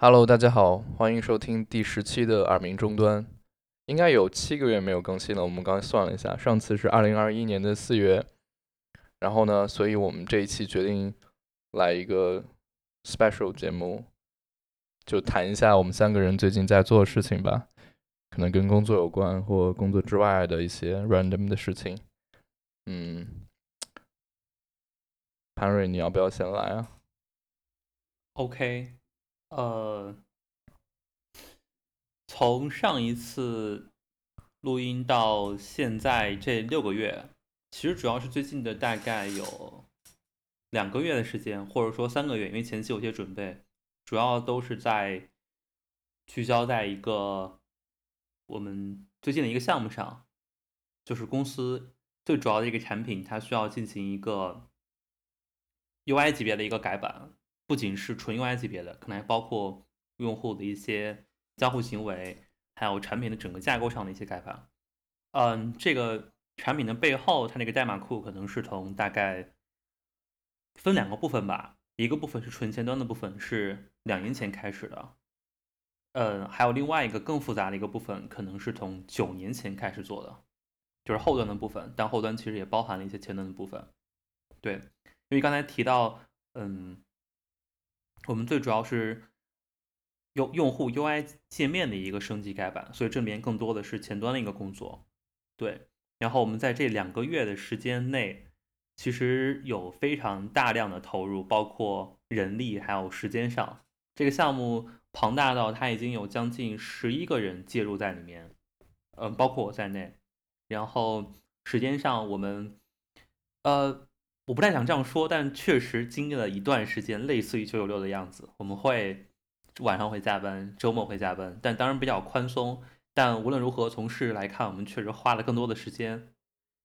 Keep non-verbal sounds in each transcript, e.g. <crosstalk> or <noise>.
Hello，大家好，欢迎收听第十期的耳鸣终端。应该有七个月没有更新了，我们刚算了一下，上次是二零二一年的四月。然后呢，所以我们这一期决定来一个 special 节目，就谈一下我们三个人最近在做的事情吧，可能跟工作有关或工作之外的一些 random 的事情。嗯，潘瑞，你要不要先来啊？OK。呃，从上一次录音到现在这六个月，其实主要是最近的大概有两个月的时间，或者说三个月，因为前期有些准备，主要都是在聚焦在一个我们最近的一个项目上，就是公司最主要的一个产品，它需要进行一个 UI 级别的一个改版。不仅是纯 UI 级别的，可能还包括用户的一些交互行为，还有产品的整个架构上的一些改版。嗯，这个产品的背后，它那个代码库可能是从大概分两个部分吧，一个部分是纯前端的部分，是两年前开始的。嗯，还有另外一个更复杂的一个部分，可能是从九年前开始做的，就是后端的部分。但后端其实也包含了一些前端的部分。对，因为刚才提到，嗯。我们最主要是用用户 UI 界面的一个升级改版，所以这里面更多的是前端的一个工作。对，然后我们在这两个月的时间内，其实有非常大量的投入，包括人力还有时间上。这个项目庞大到它已经有将近十一个人介入在里面，嗯，包括我在内。然后时间上，我们呃。我不太想这样说，但确实经历了一段时间，类似于九九六的样子。我们会晚上会加班，周末会加班，但当然比较宽松。但无论如何，从事来看，我们确实花了更多的时间。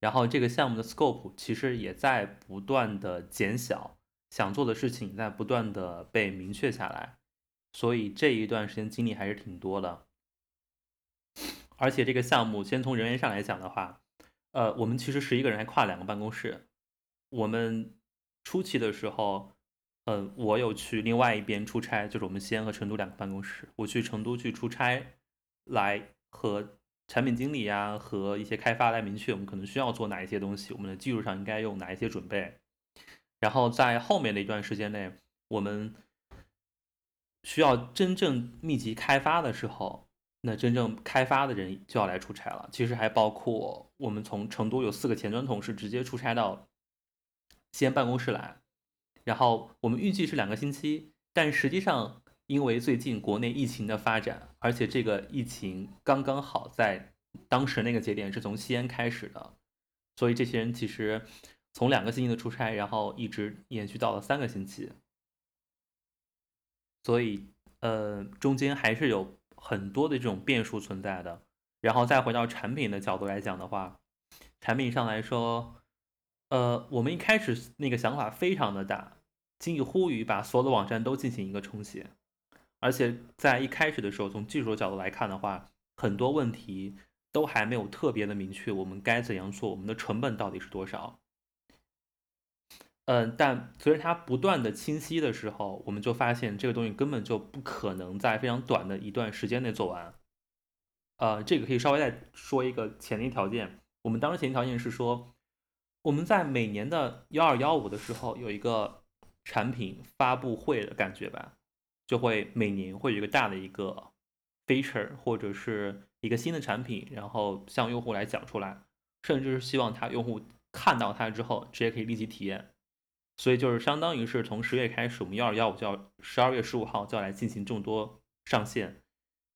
然后这个项目的 scope 其实也在不断的减小，想做的事情在不断的被明确下来。所以这一段时间精力还是挺多的。而且这个项目，先从人员上来讲的话，呃，我们其实十一个人还跨两个办公室。我们初期的时候，嗯，我有去另外一边出差，就是我们西安和成都两个办公室。我去成都去出差，来和产品经理呀和一些开发来明确我们可能需要做哪一些东西，我们的技术上应该用哪一些准备。然后在后面的一段时间内，我们需要真正密集开发的时候，那真正开发的人就要来出差了。其实还包括我们从成都有四个前端同事直接出差到。西安办公室来，然后我们预计是两个星期，但实际上因为最近国内疫情的发展，而且这个疫情刚刚好在当时那个节点是从西安开始的，所以这些人其实从两个星期的出差，然后一直延续到了三个星期，所以呃中间还是有很多的这种变数存在的。然后再回到产品的角度来讲的话，产品上来说。呃，我们一开始那个想法非常的大，近乎于把所有的网站都进行一个重写，而且在一开始的时候，从技术角度来看的话，很多问题都还没有特别的明确，我们该怎样做，我们的成本到底是多少？嗯，但随着它不断的清晰的时候，我们就发现这个东西根本就不可能在非常短的一段时间内做完。呃，这个可以稍微再说一个前提条件，我们当时前提条件是说。我们在每年的幺二幺五的时候有一个产品发布会的感觉吧，就会每年会有一个大的一个 feature 或者是一个新的产品，然后向用户来讲出来，甚至是希望他用户看到它之后直接可以立即体验。所以就是相当于是从十月开始，我们幺二幺五就要十二月十五号就要来进行众多上线。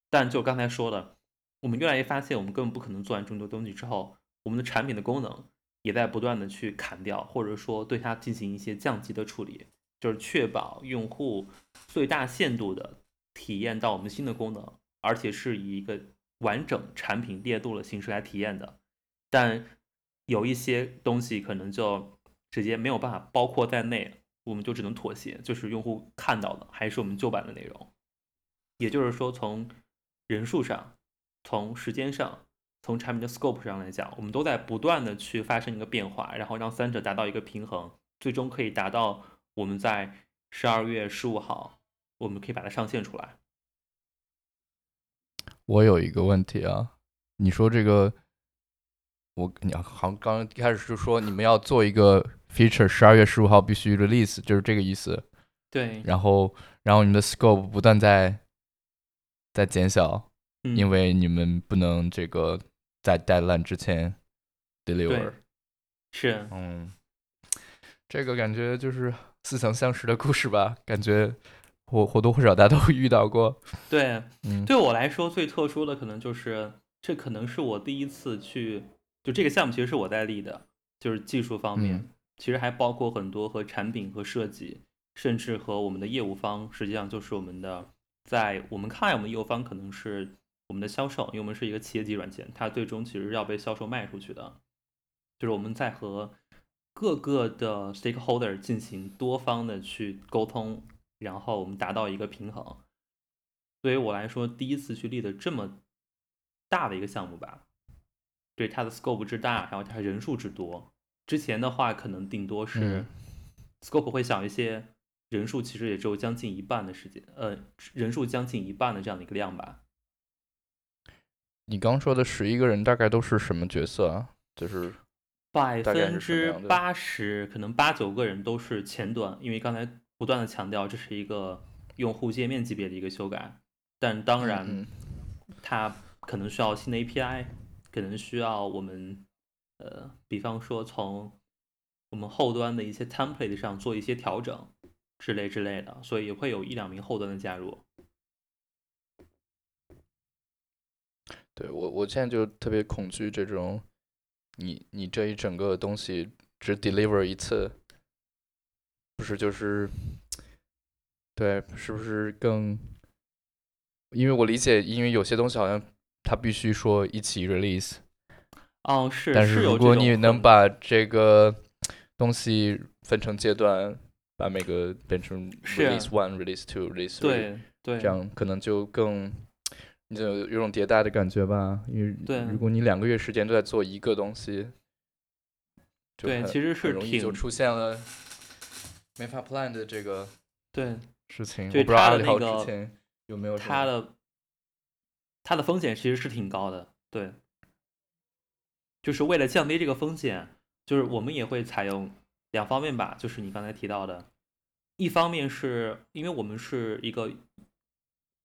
但就刚才说的，我们越来越发现，我们根本不可能做完这么多东西之后，我们的产品的功能。也在不断的去砍掉，或者说对它进行一些降级的处理，就是确保用户最大限度的体验到我们新的功能，而且是以一个完整产品列度的形式来体验的。但有一些东西可能就直接没有办法包括在内，我们就只能妥协，就是用户看到的还是我们旧版的内容。也就是说，从人数上，从时间上。从产品的 scope 上来讲，我们都在不断的去发生一个变化，然后让三者达到一个平衡，最终可以达到我们在十二月十五号，我们可以把它上线出来。我有一个问题啊，你说这个，我你好像刚刚一开始就说你们要做一个 feature，十二月十五号必须 release，就是这个意思。对，然后，然后你们的 scope 不断在在减小，嗯因为你们不能这个在 deadline 之前 deliver。是嗯，这个感觉就是似曾相识的故事吧，感觉或或多或少大家都会遇到过。对，嗯，对我来说最特殊的可能就是这可能是我第一次去，就这个项目其实是我在立的，就是技术方面，嗯其实还包括很多和产品和设计，甚至和我们的业务方，实际上就是我们的，在我们看来，我们的业务方可能是我们的销售，因为我们是一个企业级软件，它最终其实要被销售卖出去的，就是我们在和各个的 stakeholder 进行多方的去沟通，然后我们达到一个平衡。对于我来说，第一次去立的这么大的一个项目吧，对它的 scope 之大，然后它人数之多。之前的话，可能顶多是嗯 scope 会小一些，人数其实也只有将近一半的时间，呃，人数将近一半的这样的一个量吧。你刚说的十一个人大概都是什么角色啊？就是百分之八十，可能八九个人都是前端，因为刚才不断的强调这是一个用户界面级别的一个修改，但当然，嗯它可能需要新的 API，可能需要我们呃，比方说从我们后端的一些 template 上做一些调整之类之类的，所以也会有一两名后端的加入。对我，我现在就特别恐惧这种，你你这一整个东西只 deliver 一次，不是就是，对，是不是更？因为我理解，因为有些东西好像它必须说一起 release，哦，是，但是如果你能把这个东西分成阶段，把每个变成 release one、release two、release three，对对这样可能就更，你就有种迭代的感觉吧。因为对如果你两个月时间都在做一个东西，对，其实是很容易就挺出现了没法 plan 的这个对事情。对我不知道阿里号的那个之前有没有这它的他的风险其实是挺高的，对，就是为了降低这个风险，就是我们也会采用两方面吧，就是你刚才提到的，一方面是因为我们是一个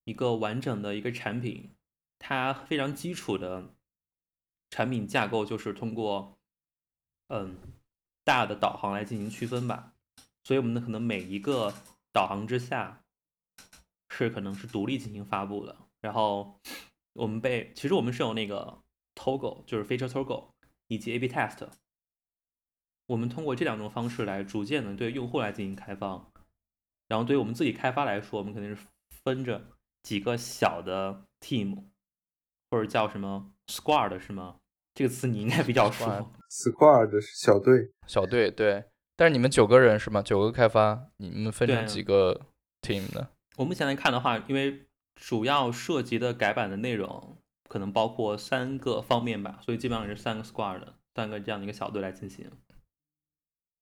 一个完整的一个产品，它非常基础的产品架构就是通过嗯大的导航来进行区分吧，所以我们的可能每一个导航之下是可能是独立进行发布的，然后我们被其实我们是有那个 toggle 就是 feature toggle 以及 A/B test，我们通过这两种方式来逐渐的对用户来进行开放，然后对于我们自己开发来说，我们肯定是分着几个小的 team，或者叫什么 squad 是吗？这个词你应该比较熟。Squad Squad 是小队，小队对，但是你们九个人是吗？九个开发，你们分成几个 team 呢？我目前来看的话，因为主要涉及的改版的内容可能包括三个方面吧，所以基本上是三个 squad 的三个这样的一个小队来进行。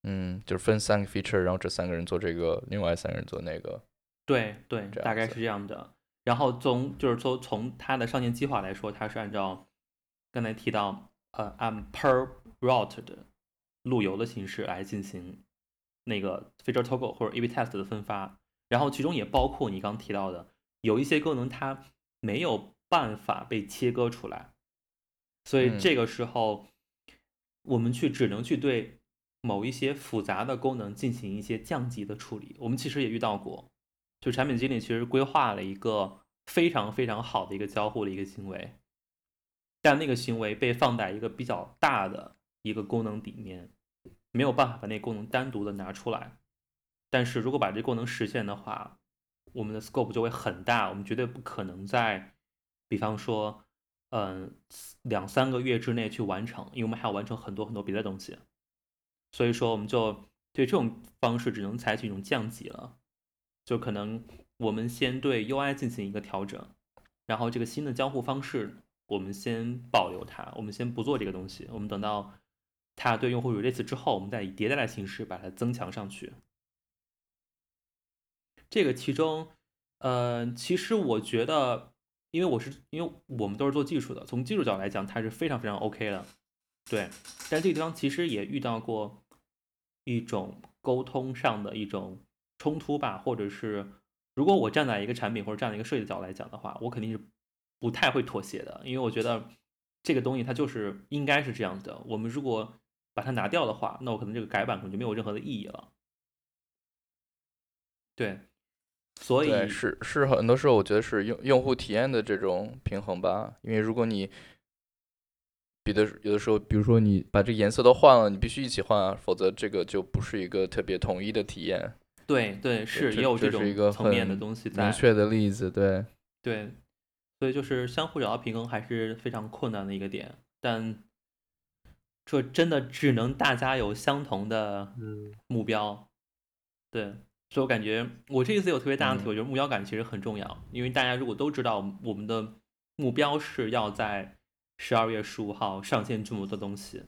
嗯，就是分三个 feature，然后这三个人做这个，另外三个人做那个。对对，大概是这样的。然后从就是说从它的上线计划来说，它是按照刚才提到呃按 per route 的路由的形式来进行那个 feature toggle 或者 A/B test 的分发。然后其中也包括你刚提到的有一些功能它没有办法被切割出来，所以嗯这个时候我们去只能去对某一些复杂的功能进行一些降级的处理。我们其实也遇到过，就产品经理其实规划了一个非常非常好的一个交互的一个行为，但那个行为被放在一个比较大的一个功能里面，没有办法把那个功能单独的拿出来。但是如果把这功能实现的话，我们的 scope 就会很大，我们绝对不可能在，比方说，嗯，两三个月之内去完成，因为我们还要完成很多很多别的东西。所以说，我们就对这种方式只能采取一种降级了，就可能我们先对 UI 进行一个调整，然后这个新的交互方式我们先保留它，我们先不做这个东西，我们等到它对用户 release 之后，我们再以迭代的形式把它增强上去。这个其中，呃，其实我觉得因为我是因为我们都是做技术的，从技术角度来讲，它是非常非常 OK 的，对。但这个地方其实也遇到过一种沟通上的一种冲突吧，或者是如果我站在一个产品或者站在一个设计的角度来讲的话，我肯定是不太会妥协的，因为我觉得这个东西它就是应该是这样子的。我们如果把它拿掉的话，那我可能这个改版可能就没有任何的意义了。对，所以是是很多时候我觉得是用用户体验的这种平衡吧，因为如果你比的有的时候，比如说你把这颜色都换了，你必须一起换啊，否则这个就不是一个特别统一的体验。对对是也有这种层面的东西在。明确的例子，对，对，所以就是相互找到平衡还是非常困难的一个点，但这真的只能大家有相同的嗯目标。对，所以我感觉我这一次有特别大的体嗯会，就是目标感其实很重要，因为大家如果都知道我们的目标是要在十二月十五号上线这么多东西，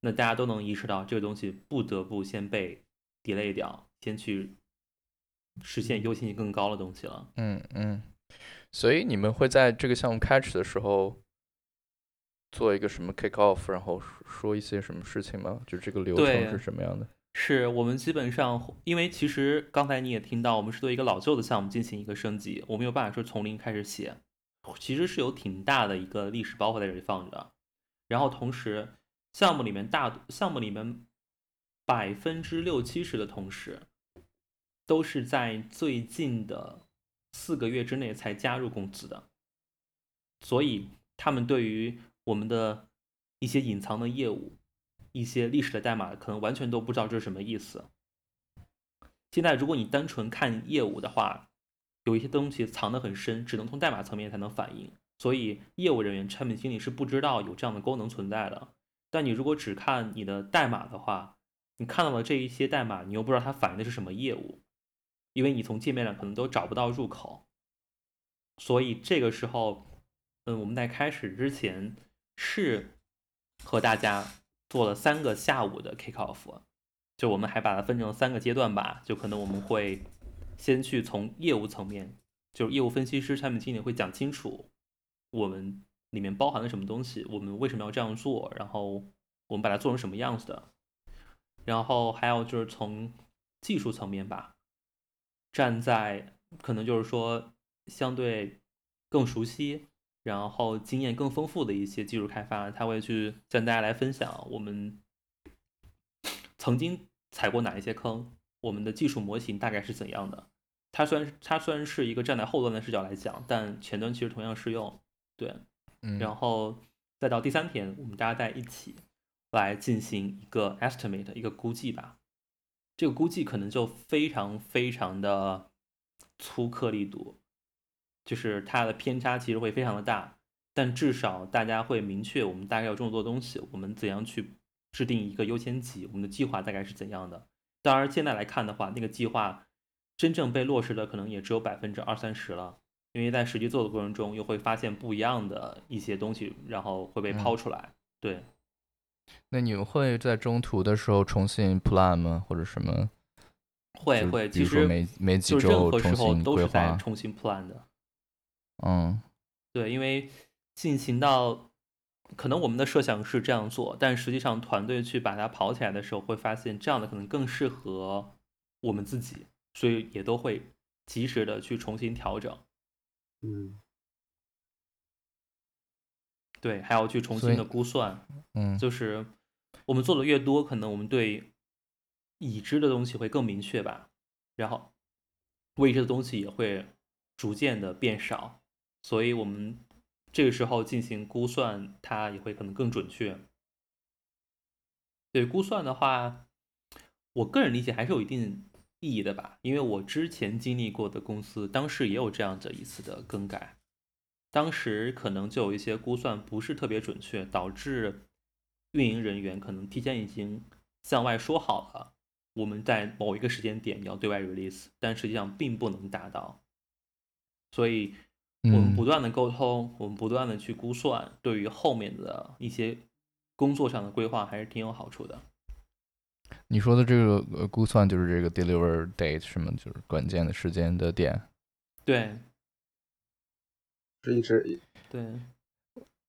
那大家都能意识到这个东西不得不先被 delay 掉，先去实现优先级更高的东西了。嗯嗯。所以你们会在这个项目开始的时候做一个什么 kick off，然后说说一些什么事情吗？就这个流程是什么样的？是我们基本上，因为其实刚才你也听到，我们是对一个老旧的项目进行一个升级，我没有办法说从零开始写，其实是有挺大的一个历史包袱在这里放着。然后同时，项目里面大项目里面百分之六七十的同事都是在最近的四个月之内才加入公司的，所以他们对于我们的一些隐藏的业务。一些历史的代码可能完全都不知道这是什么意思。现在如果你单纯看业务的话，有一些东西藏得很深，只能从代码层面才能反映。所以业务人员、产品经理是不知道有这样的功能存在的。但你如果只看你的代码的话，你看到了这一些代码，你又不知道它反映的是什么业务，因为你从界面上可能都找不到入口。所以这个时候，嗯，我们在开始之前是和大家。做了三个下午的 kick off，就我们还把它分成三个阶段吧。就可能我们会先去从业务层面，就是业务分析师、产品经理会讲清楚我们里面包含了什么东西，我们为什么要这样做，然后我们把它做成什么样子的。然后还有就是从技术层面吧，站在可能就是说相对更熟悉。然后经验更丰富的一些技术开发，他会去向大家来分享我们曾经踩过哪一些坑，我们的技术模型大概是怎样的。它虽然它虽然是一个站在后端的视角来讲，但前端其实同样适用。对，嗯，然后再到第三天，我们大家在一起来进行一个 estimate，一个估计吧。这个估计可能就非常非常的粗颗粒度。就是它的偏差其实会非常的大，但至少大家会明确我们大概有这么多东西，我们怎样去制定一个优先级，我们的计划大概是怎样的。当然，现在来看的话，那个计划真正被落实的可能也只有百分之二三十了，因为在实际做的过程中又会发现不一样的一些东西，然后会被抛出来。对。那你们会在中途的时候重新 plan 吗？或者什么？会会，其实每每几就任何时候周重新都是在规划。重新 plan 的。嗯对，因为进行到可能我们的设想是这样做，但实际上团队去把它跑起来的时候，会发现这样的可能更适合我们自己，所以也都会及时的去重新调整。嗯对，还要去重新的估算，嗯就是我们做的越多，可能我们对已知的东西会更明确吧，然后未知的东西也会逐渐的变少，所以我们这个时候进行估算，它也会可能更准确。对估算的话，我个人理解还是有一定意义的吧，因为我之前经历过的公司，当时也有这样的一次的更改，当时可能就有一些估算不是特别准确，导致运营人员可能提前已经向外说好了，我们在某一个时间点要对外 release，但实际上并不能达到，所以我们嗯不断的沟通，我们不断的去估算，对于后面的一些工作上的规划还是挺有好处的。你说的这个呃估算就是这个 deliver date 什么，就是关键的时间的点。对，是一直对。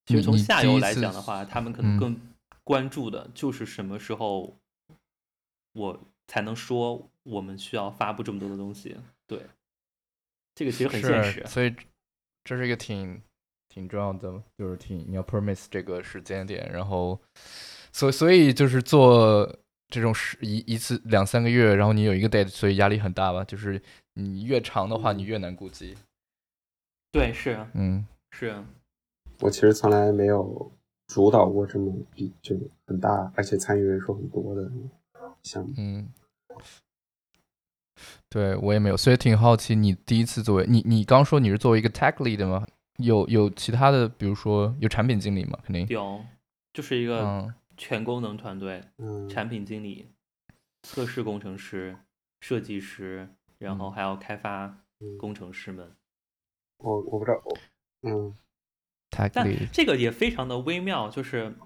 其实从下游来讲的话，他们可能嗯更关注的就是什么时候我才能说我们需要发布这么多的东西。对，这个其实很现实，。所以这是一个挺挺重要的，就是挺你要 promise 这个时间点，然后所所以就是做这种是一一次两三个月，然后你有一个 date，所以压力很大吧？就是你越长的话，你越难估计。对，是嗯是，我其实从来没有主导过这么比就很大，而且参与人数很多的项目。嗯，对我也没有，所以挺好奇你第一次作为你你刚说你是作为一个 tech lead 吗？有有其他的，比如说有产品经理吗？肯定。有，就是一个嗯全功能团队，嗯，产品经理、测试工程师、设计师，然后嗯还有开发嗯工程师们。我我不知道，我嗯，tech 但 lead，这个也非常的微妙，就是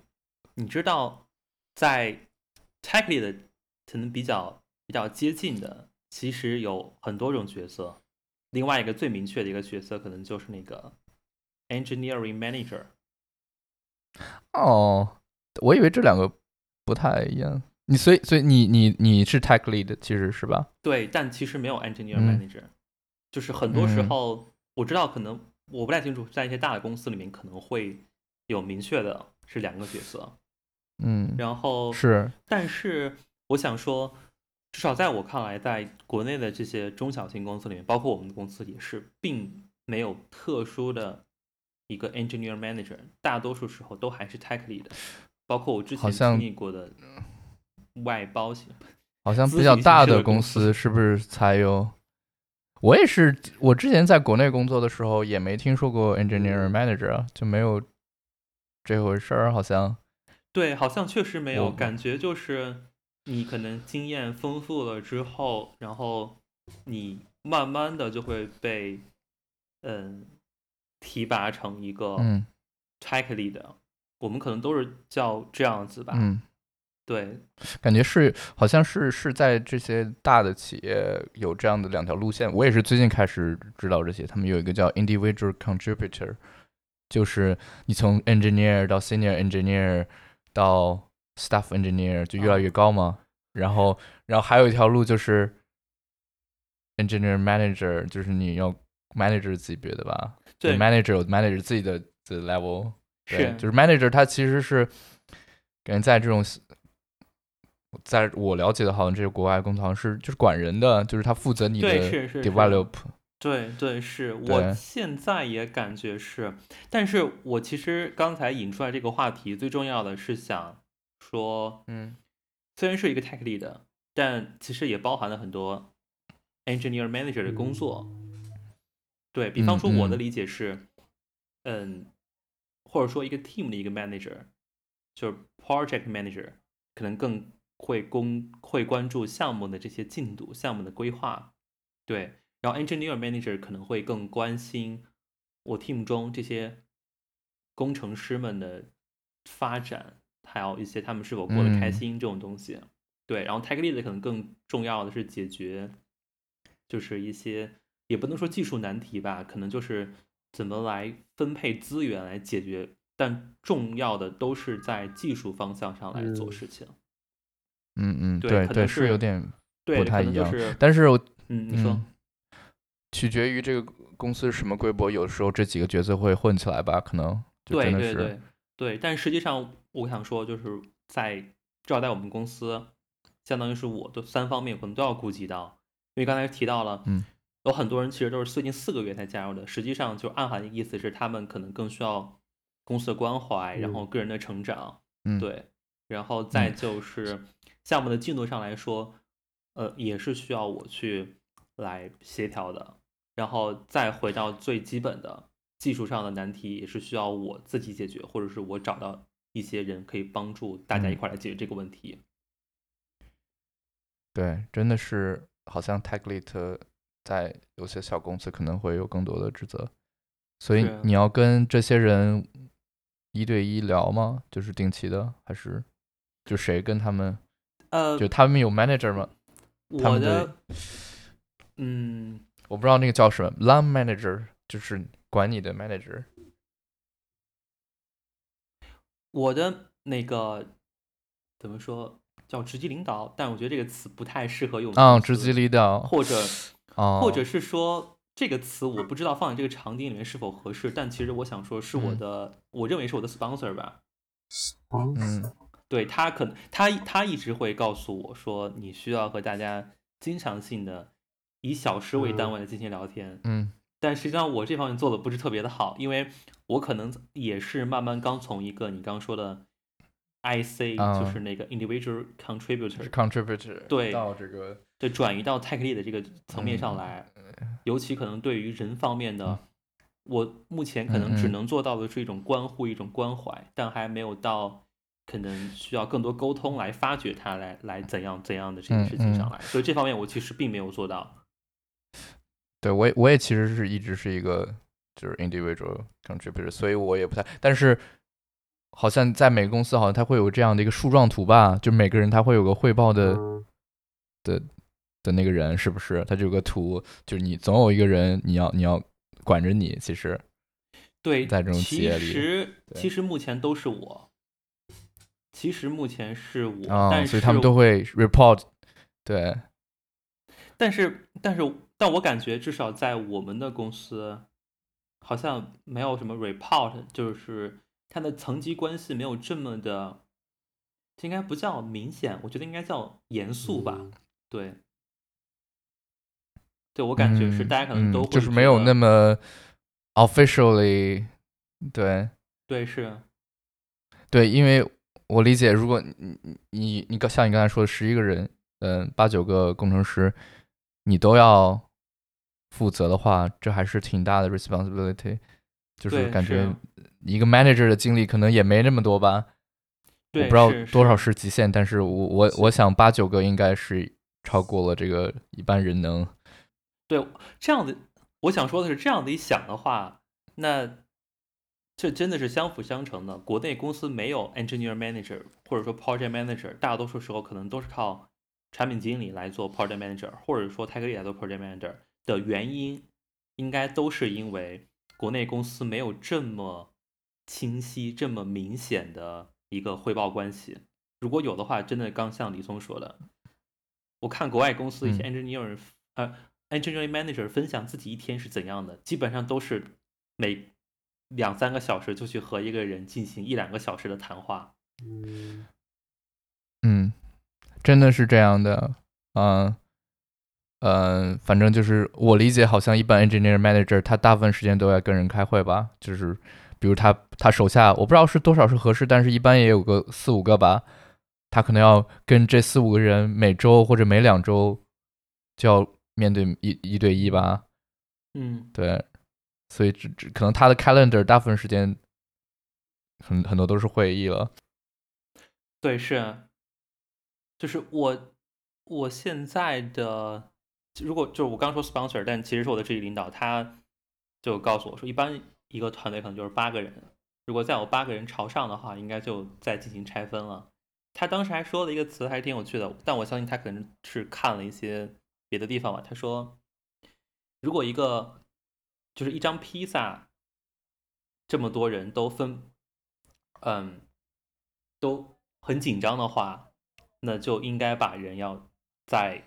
你知道，在 tech lead 的可能比较比较接近的，其实有很多种角色。另外一个最明确的一个角色，可能就是那个 engineering manager。哦，我以为这两个不太一样。你所以所以你你你是 tech lead 其实是吧？对，但其实没有 engineer 嗯 manager，、就是很多时嗯候我知道，可能我不太清楚，在一些大的公司里面可能会有明确的是两个角色，嗯，然后是，但是我想说，至少在我看来，在国内的这些中小型公司里面，包括我们的公司也是，并没有特殊的一个 engineer manager，大多数时候都还是 tech lead，包括我之前经历过的外包型。好像比较大的的公司是不是才有？我也是，我之前在国内工作的时候也没听说过 engineer manager，啊就没有这回事儿，好像。对，好像确实没有，感觉就是你可能经验丰富了之后，然后你慢慢的就会被嗯提拔成一个嗯 tech lead，、我们可能都是叫这样子吧。嗯，对，感觉是好像是是在这些大的企业有这样的两条路线。我也是最近开始知道这些，他们有一个叫 individual contributor，就是你从 engineer 到 senior engineer 到 staff engineer 就越来啊越高嘛。然后，然后还有一条路就是 engineer manager，就是你要 manager 级别的吧？对 manager 有 manager 自己的的 level，对，是就是 manager 他其实是感觉在这种，在我了解的，好像这些国外工厂是就是管人的，就是他负责你对，的是是是。develop，对对，是。对。我现在也感觉是，但是我其实刚才引出来这个话题，最重要的是想说，嗯。虽然是一个 tech lead，但其实也包含了很多 engineer manager 的工作。对比方说，我的理解是，嗯，或者说一个 team 的一个 manager，就是 project manager，可能更会公会关注项目的这些进度、项目的规划。对，然后 engineer manager 可能会更关心我 team 中这些工程师们的发展，还有一些他们是否过得开嗯心这种东西。对，然后 tech lead 可能更重要的是解决，就是一些也不能说技术难题吧，可能就是怎么来分配资源来解决，但重要的都是在技术方向上来做嗯事情。嗯嗯，嗯对对是有点，不太一样就是，但是我嗯，你说。嗯取决于这个公司是什么规模，有时候这几个角色会混起来吧，可能就对真的是对对对，但实际上我想说，就是在至少在我们公司，相当于是我的三方面可能都要顾及到，因为刚才提到了，嗯，有很多人其实都是最近四个月才加入的，实际上就暗含的意思是他们可能更需要公司的关怀，然后个人的成长，嗯对，然后再就是项目的进度上来说，呃，也是需要我去来协调的，然后再回到最基本的技术上的难题，也是需要我自己解决，或者是我找到一些人可以帮助大家一嗯块来解决这个问题。对，真的是好像 tech lead 在有些小公司可能会有更多的职责，所以你要跟这些人一对一聊吗？就是定期的，还是就谁跟他们？呃，就他们有 manager 吗？他们我的的，嗯，我不知道那个叫什么，line manager，就是管你的 manager？我的那个怎么说叫直级领导，但我觉得这个词不太适合用。啊，直级领导，或者，哦，或者是说这个词我不知道放在这个场景里面是否合适，但其实我想说是我的，我认为是我的 sponsor 吧。嗯，对他可能他他一直会告诉我说，你需要和大家经常性的以小时为单位的进行聊天。嗯，但实际上我这方面做的不是特别的好，因为我可能也是慢慢刚从一个你刚刚说的 IC，、啊。就是那个 individual contributor，contributor 对到这个对转移到 tech lead 的这个层面上来，尤其可能对于人方面的，我目前可能只能做到的是一种关护、一种关怀，但还没有到可能需要更多沟通来发掘它来来怎样怎样的这件事情上来，所以这方面我其实并没有做到。对我也我也其实是一直是一个就是 individual contributor，所以我也不太，但是好像在每个公司好像它会有这样的一个树状图吧，就每个人他会有个汇报的、嗯的的那个人是不是？他就有个图，就是你总有一个人你要你要管着你，其实对，在这种企业里其实其实目前都是我，其实目前是我，啊、但是所以他们都会 report，对，但是，但是，但我感觉至少在我们的公司，好像没有什么 report，就是它的层级关系没有这么的，这应该不叫明显，我觉得应该叫严肃吧。嗯。对，对我感觉是嗯大家可能嗯都就是没有那么 officially，对。对是，对，因为我理解，如果你你你你刚像你刚才说的十一个人，嗯、八九个工程师，你都要负责的话，这还是挺大的 responsibility，就是感觉一个 manager 的精力可能也没那么多吧。我对不知道多少是是极限，但是我我我想八九个应该是超过了这个一般人能。对，这样的，我想说的是，这样的一想的话，那这真的是相辅相成的。国内公司没有 engineer manager 或者说 project manager，大多数时候可能都是靠产品经理来做 project manager，或者说 tech lead 来做 project manager 的原因，应该都是因为国内公司没有这么清晰、这么明显的一个汇报关系。如果有的话，真的刚像李松说的，我看国外公司一些嗯 engineer、呃 engineering manager 分享自己一天是怎样的，基本上都是每两三个小时就去和一个人进行一两个小时的谈话。嗯嗯，真的是这样的，嗯、嗯、反正就是我理解，好像一般 engineer manager 他大部分时间都在跟人开会吧，就是比如他他手下我不知道是多少是合适，但是一般也有个四五个吧，他可能要跟这四五个人每周或者每两周就要面对一一对一吧，嗯，对，所以只只可能他的 calendar 大部分时间很很多都是会议了，对，是，就是我我现在的，如果就是我刚说 sponsor，但其实是我的直级领导，他就告诉我说，一般一个团队可能就是八个人，如果再有八个人朝上的话，应该就再进行拆分了。他当时还说了一个词，还挺有趣的，但我相信他可能是看了一些别的地方吧。他说，如果一个就是一张披萨，这么多人都分，嗯，都很紧张的话，那就应该把人要再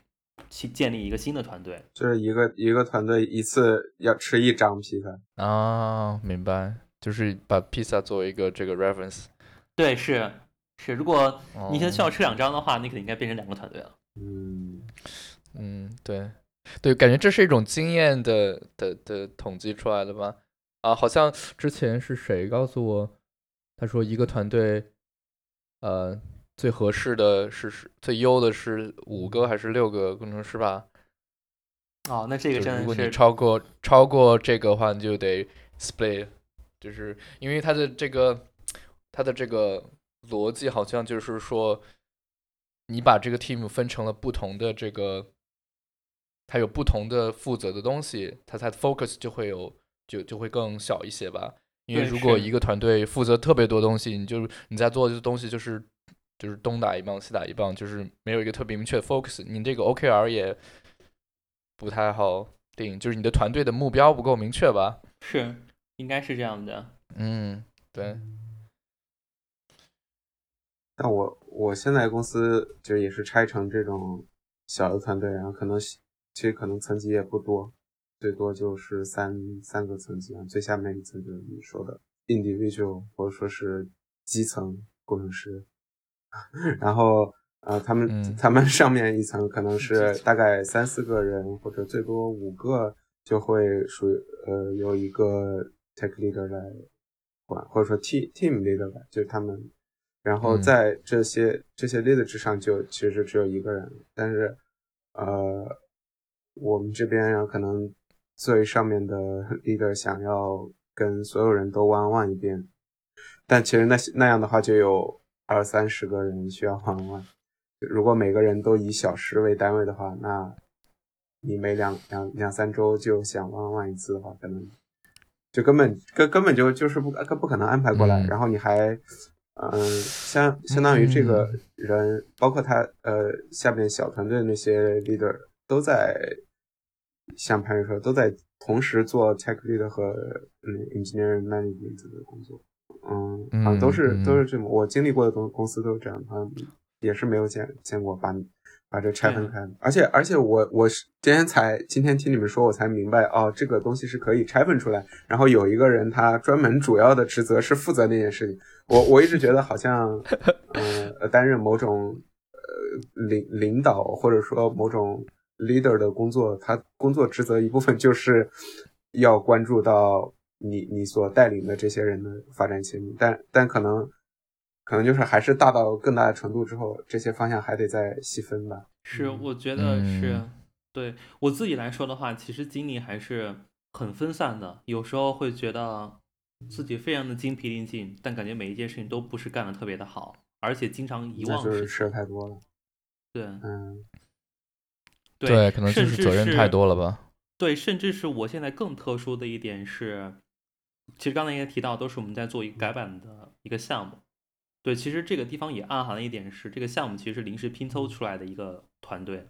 去建立一个新的团队。就是一个一个团队一次要吃一张披萨，啊，明白，就是把披萨作为一个这个 reference。对，是是，如果你现在需要哦吃两张的话，你肯定应该变成两个团队了。嗯嗯，对，对，感觉这是一种经验的的的统计出来的吧？啊，好像之前是谁告诉我，他说一个团队，呃，最合适的是是最优的是五个还是六个工程师吧？哦，那这个就如果你真的是超过超过这个的话，你就得 split，就是因为它的这个它的这个逻辑好像就是说，你把这个 team 分成了不同的这个，它有不同的负责的东西，它才 focus 就会有就就会更小一些吧。因为如果一个团队负责特别多东西，你就你在做的东西就是就是东打一棒西打一棒，就是没有一个特别明确的 focus，你这个 OKR 也不太好定，就是你的团队的目标不够明确吧？是应该是这样的。嗯，对。但我我现在公司就也是拆成这种小的团队，然后可能其实可能层级也不多，最多就是三三个层级啊，最下面一层就是你说的 individual 或者说是基层工程师，<laughs> 然后呃他们、嗯他们上面一层可能 <laughs> 是大概三四个人或者最多五个，就会属于呃由一个 tech leader 来管，或者说 team team leader 吧，就是他们。然后嗯在这些、这些 leader 之上，就其实只有一个人，但是呃，我们这边可能最上面的 <laughs> leader 想要跟所有人都 one on one 一遍，但其实那那样的话就有二三十个人需要 one on one。如果每个人都以小时为单位的话，那你每两两两三周就想 one on one 一次的话，可能就根本根根本就就是不根不可能安排过来，嗯然后你还嗯，相相当于这个人，包括他呃下面小团队那些 leader 都在，像潘宇说，都在同时做 tech leader 和嗯 engineering management 的工作。嗯，好像都是嗯都是这么，我经历过的公公司都是这样，好像也是没有见见过把把这拆分开的。而且而且我我是今天才今天听你们说，我才明白哦，这个东西是可以拆分出来，然后有一个人他专门主要的职责是负责那件事情。我我一直觉得好像，呃，担任某种呃领领导或者说某种 leader 的工作，他工作职责一部分就是要关注到你你所带领的这些人的发展前景，但但可能可能就是还是大到更大的程度之后，这些方向还得再细分吧。是，嗯我觉得是、嗯对我自己来说的话，其实精力还是很分散的，有时候会觉得自己非常的精疲力尽，但感觉每一件事情都不是干的特别的好，而且经常遗忘事情。就是事儿太多了。对嗯，对，可能就是责任太多了吧。对，甚至是我现在更特殊的一点是，其实刚才也提到，都是我们在做一个改版的一个项目。对，其实这个地方也暗含了一点是，这个项目其实是临时拼凑出来的一个团队。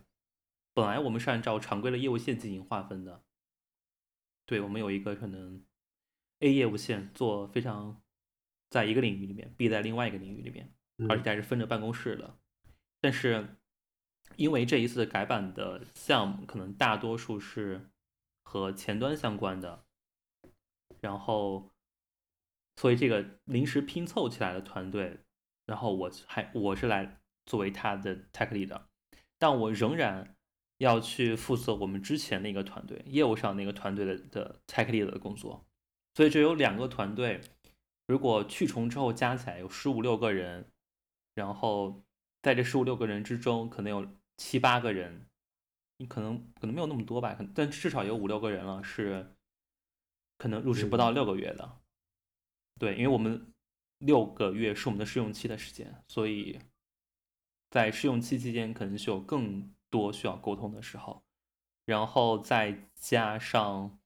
本来我们是按照常规的业务线进行划分的。对，我们有一个可能 A 业务线做非常在一个领域里面，B 在另外一个领域里面，而且还是分着办公室的。但是因为这一次改版的项目，可能大多数是和前端相关的，然后所以这个临时拼凑起来的团队，然后我还我是来作为他的 tech lead，的但我仍然要去负责我们之前那个团队业务上那个团队的的 tech lead 的工作，所以这有两个团队，如果去重之后加起来有十五六个人，然后在这十五六个人之中，可能有七八个人，你可能可能没有那么多吧，但至少有五六个人了是可能入职不到六个月的。对，因为我们六个月是我们的试用期的时间，所以在试用期期间可能是有更多需要沟通的时候，然后再加上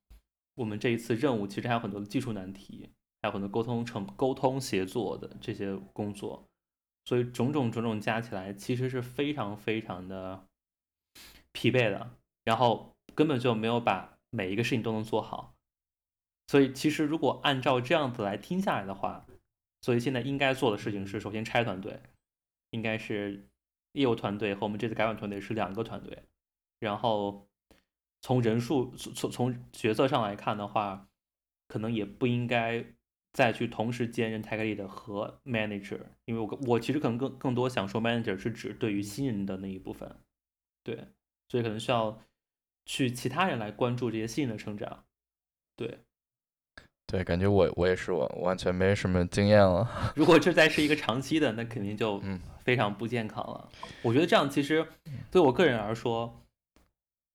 我们这一次任务其实还有很多的技术难题，还有很多沟通成沟通协作的这些工作，所以种种种种加起来，其实是非常非常的疲惫的，然后根本就没有把每一个事情都能做好。所以其实如果按照这样子来听下来的话，所以现在应该做的事情是，首先拆团队，应该是业务团队和我们这次改版团队是两个团队，然后从人数从从角色上来看的话，可能也不应该再去同时兼任 tech lead 和 manager，因为我我其实可能更更多想说 manager 是指对于新人的那一部分，对，所以可能需要去其他人来关注这些新人的成长，对。对，感觉我我也是，我完全没什么经验了。<laughs> 如果这再是一个长期的，那肯定就嗯非常不健康了。我觉得这样其实对我个人而说，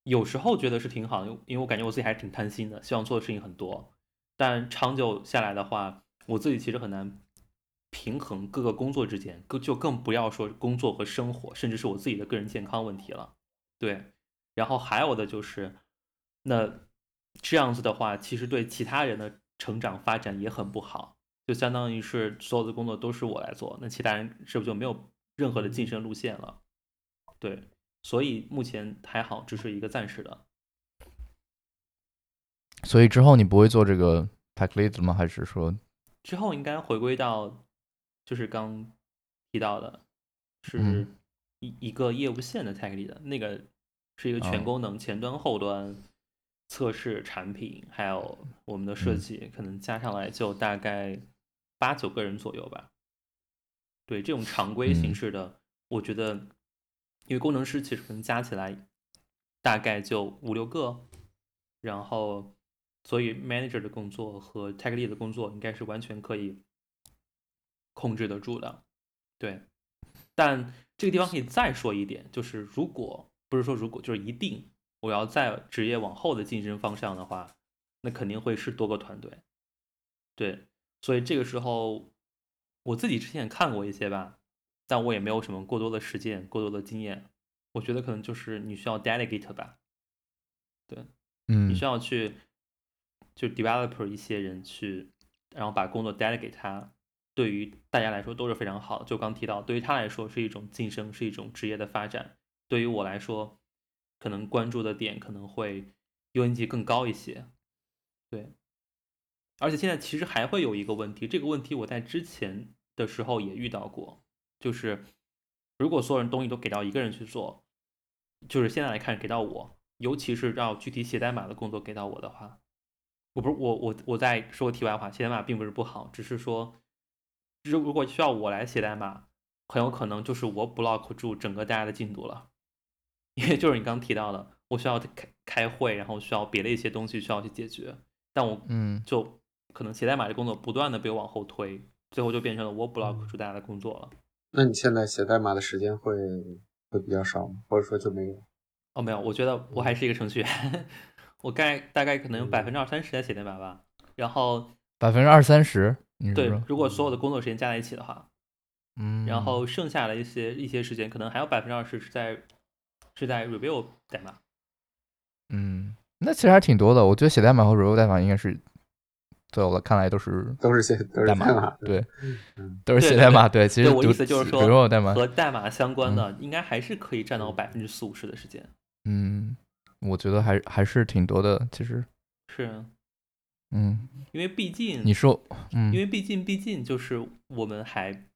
有时候觉得是挺好的，因为因为我感觉我自己还是挺贪心的，希望做的事情很多。但长久下来的话，我自己其实很难平衡各个工作之间，更就更不要说工作和生活，甚至是我自己的个人健康问题了。对，然后还有的就是，那这样子的话，其实对其他人的成长发展也很不好。就相当于是所有的工作都是我来做，那其他人是不是就没有任何的晋升路线了？对，所以目前还好，只是一个暂时的。所以之后你不会做这个 tech lead 吗？还是说之后应该回归到就是刚提到的，是嗯一一个业务线的 tech lead，那个是一个全哦功能前端后端测试产品，还有我们的设嗯计，可能加上来就大概八九个人左右吧。对这种常规形嗯式的，我觉得，因为工程师其实可能加起来大概就五六个，然后所以 manager 的工作和 tech lead 的工作应该是完全可以控制得住的。对，但这个地方可以再说一点，就是如果不是说如果，就是一定我要在职业往后的晋升方向的话，那肯定会是多个团队。对，所以这个时候我自己之前也看过一些吧，但我也没有什么过多的实践、过多的经验。我觉得可能就是你需要 delegate 吧，嗯你需要去就 developer 一些人去，然后把工作 delegate 他，对于大家来说都是非常好的。就刚提到，对于他来说是一种晋升，是一种职业的发展；对于我来说，可能关注的点可能会优先级更高一些。对，而且现在其实还会有一个问题，这个问题我在之前的时候也遇到过，就是如果所有人东西都给到一个人去做，就是现在来看给到我，尤其是让具体写代码的工作给到我的话，我不是我我我在说个题外话，写代码并不是不好，只是说，如如果需要我来写代码，很有可能就是我 block 住整个大家的进度了，<laughs> 因为就是你刚提到的，我需要开开会，然后需要别的一些东西需要去解决，但我嗯就可能写代码的工作不断的被往后推，最后就变成了我 block 住大家的工作了。那你现在写代码的时间会会比较少吗？或者说就没有？哦，没有，我觉得我还是一个程序员，我概大概可能有百分之二三十在写代码吧。然后百分之二三十，对，如果所有的工作时间加在一起的话，嗯，然后剩下的一些一些时间，可能还有百分之二十是在是在 review 代码。嗯，那其实还挺多的。我觉得写代码和 review 代码应该是，在我看来都是都是写都是代码，码，对嗯，都是对对写代码。对，其实我意思就是说 review 代码，和代码相关嗯的，应该还是可以占到百分之四五十的时间。嗯，我觉得还还是挺多的。其实，是嗯，因为毕竟你说，嗯，因为毕竟，毕竟就是我们还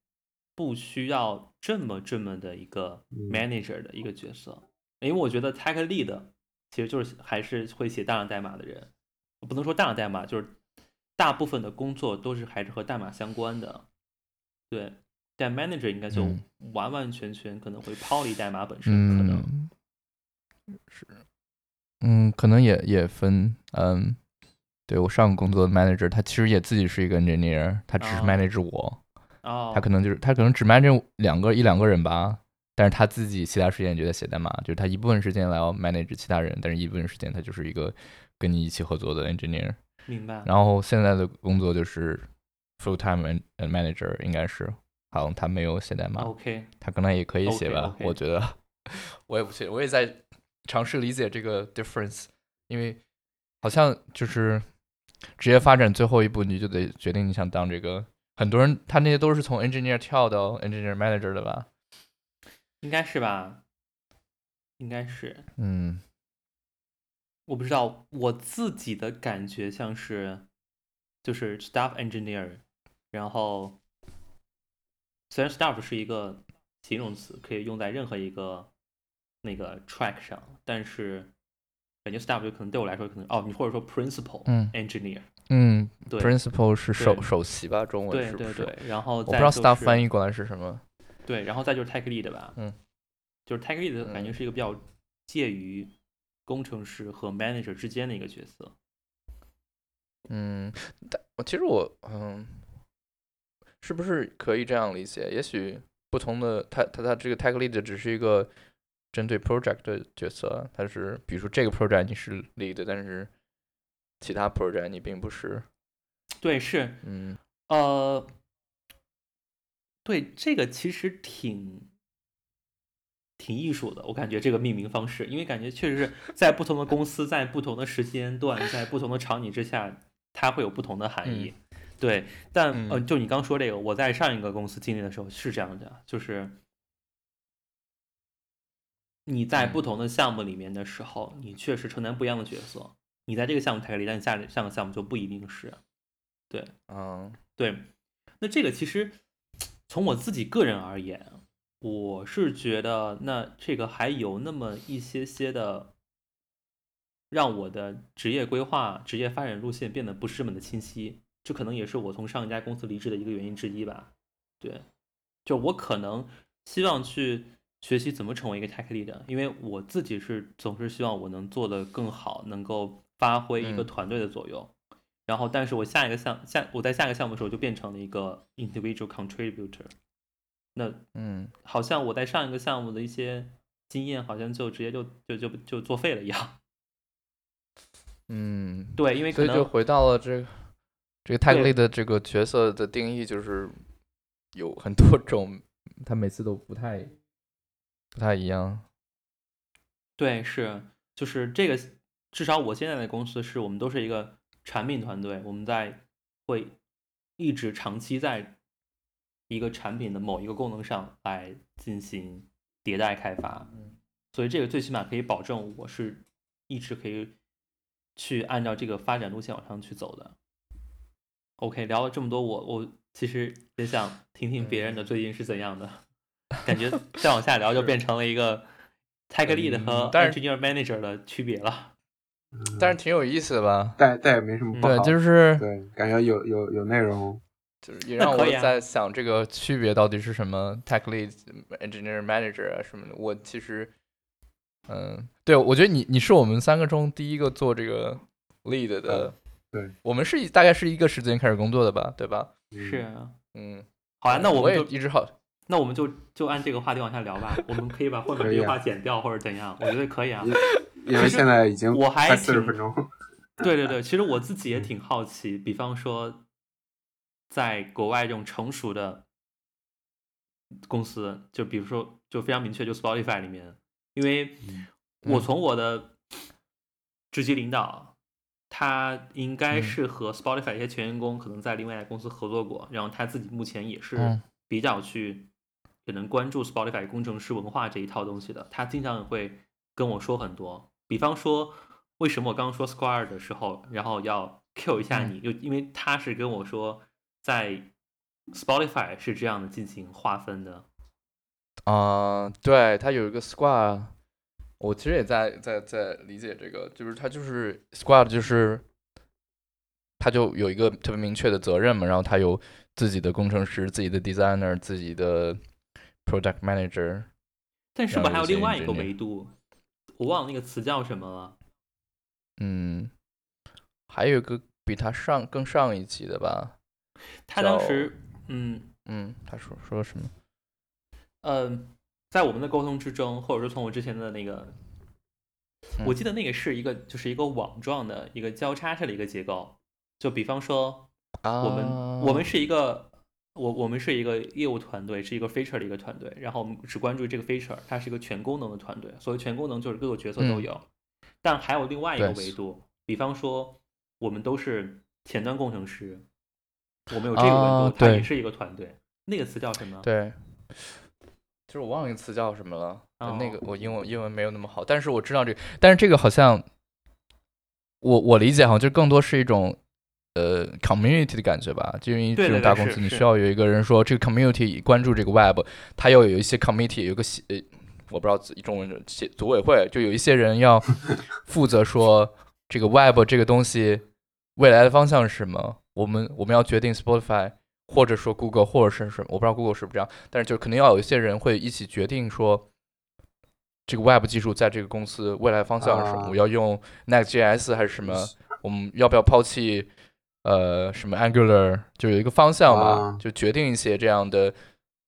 不需要这么这么的一个嗯。manager 的一个角色，因为我觉得 tech lead 其实就是还是会写大量代码的人，不能说大量代码，就是大部分的工作都是还是和代码相关的，对。但 manager 应该就嗯。完完全全可能会抛离代码本身，可能。嗯，是，嗯，可能也也分，嗯，对我上个工作的 manager，他其实也自己是一个 engineer，他只是哦。manage 我，哦，他可能就是他可能只 manage 两个一两个人吧，但是他自己其他时间也就在写代码，就是他一部分时间来要 manage 其他人，但是一部分时间他就是一个跟你一起合作的 engineer。明白。然后现在的工作就是 full time manager，应该是，好像他没有写代码，OK，他可能也可以写吧我觉得，<laughs> 我也不确，我也在尝试理解这个 difference，因为好像就是职业发展最后一步，你就得决定你想当这个。很多人他那些都是从 engineer 跳到 engineer manager 的吧？应该是吧？应该是。嗯我不知道，我自己的感觉像是，就是 staff engineer，然后虽然 staff 是一个形容词，可以用在任何一个那个 track 上，但是感觉 staff 就可能对我来说可能哦，你或者说 principal 嗯 engineer，嗯对，principal 是首首席吧？中文对是不是？对对，然后我不知道再 staff 翻译过来是什么。对，然后再就是 tech lead 吧，嗯，就是 tech lead 感觉嗯是一个比较介于工程师和 manager 之间的一个角色。嗯，但其实我嗯，是不是可以这样理解？也许不同的他他他这个 tech lead 只是一个针对 project 的角色，它是比如说这个 project 你是 lead，但是其他 project 你并不是。对，是，嗯呃，对，这个其实挺挺艺术的，我感觉这个命名方式，因为感觉确实是在不同的公司，在不同的时间段，在不同的场景之下，它会有不同的含义。对，但呃，嗯就你刚说这个，我在上一个公司经历的时候是这样的，就是你在嗯不同的项目里面的时候，你确实承担不一样的角色。你在这个项目 tech lead，但下下个项目就不一定是。对，嗯对，那这个其实从我自己个人而言，我是觉得那这个还有那么一些些的，让我的职业规划、职业发展路线变得不是这么的清晰。这可能也是我从上一家公司离职的一个原因之一吧。对，就我可能希望去学习怎么成为一个 tech lead，因为我自己是总是希望我能做得更好，能够发挥一个嗯团队的作用。然后，但是我下一个项下我在下一个项目的时候就变成了一个 individual contributor。那嗯好像我在上一个项目的一些经验，好像就直接就就就就作废了一样。嗯，<laughs> 对，因为可能所以就回到了这个这个 tech lead 的这个角色的定义，就是有很多种，他每次都不太不太一样。对是就是这个，至少我现在的公司是我们都是一个产品团队，我们在会一直长期在一个产品的某一个功能上来进行迭代开发。嗯所以这个最起码可以保证我是一直可以去按照这个发展路线往上去走的。OK，聊了这么多，我我其实也想听听别人的最近是怎样的，<laughs> 感觉再往下聊就变成了一个 tech lead 和 engineer manager 的区别了。嗯但是挺有意思的吧？但但也没什么不好，对，就是对，感觉有有有内容，就是也让我在想这个区别到底是什么，tech lead、engineer manager 啊什么的。我其实，嗯，对，我觉得你你是我们三个中第一个做这个 lead 的。对，我们是大概是一个时间开始工作的吧，对吧？嗯是，啊，嗯，好啊，那我我们就也一直好，那我们就就按这个话题往下聊吧。<laughs> 我们可以把后面这句话剪掉或者怎样，我觉得可以啊。因为现在已经我还四十分钟，对对对，其实我自己也嗯挺好奇，比方说，在国外这种成熟的公司，就比如说就非常明确，就 Spotify 里面，因为嗯我嗯从我的直级领导，他应该嗯是和 Spotify 一些前员工可能在另外一家公司合作过，然后他自己目前也是嗯比较去可能关注 Spotify 工程师文化这一套东西的，他经常会跟我说很多，比方说为什么我刚刚说 Square 的时候，然后要 Q 一下嗯。你，就因为他是跟我说在 Spotify 是这样的进行划分的，啊、对，它有一个 squad，我其实也在在在理解这个，就是它就是 squad，就是他就有一个特别明确的责任嘛，然后他有自己的工程师、自己的 designer、自己的 product manager，但是不是还有另外一个维度？我忘了那个词叫什么了。嗯，还有一个比他上更上一级的吧，他当时，嗯嗯，他说说什么？呃，在我们的沟通之中，或者说从我之前的那个，我嗯记得那个是一个就是一个网状的一个交叉式的一个结构。就比方说，啊，我们、我们是一个我我们是一个业务团队，是一个 feature 的一个团队，然后我们只关注这个 feature，它是一个全功能的团队，所谓全功能就是各个角色都嗯。有，但还有另外一个维度，比方说我们都是前端工程师，我们有这个维度，啊对。它也是一个团队，那个词叫什么？对，其实我忘了一个词叫什么了，呃那个哦。我英文英文没有那么好，但是我知道这个，但是这个好像，我我理解好像就更多是一种呃 community 的感觉吧，就因为这种大公司，你需要有一个人说这个 community 关注这个 web，他要有一些 committee 有个协呃我不知道自中文协组委会，就有一些人要负责说这个 web 这个东西未来的方向是什么，我们我们要决定 Spotify。或者说 Google 或者是什么，我不知道 Google 是不是这样，但是就肯定要有一些人会一起决定说，这个 Web 技术在这个公司未来方向是什么，啊我要用 Next.js 还是什么，我们要不要抛弃呃什么 Angular，就有一个方向嘛，啊。就决定一些这样的，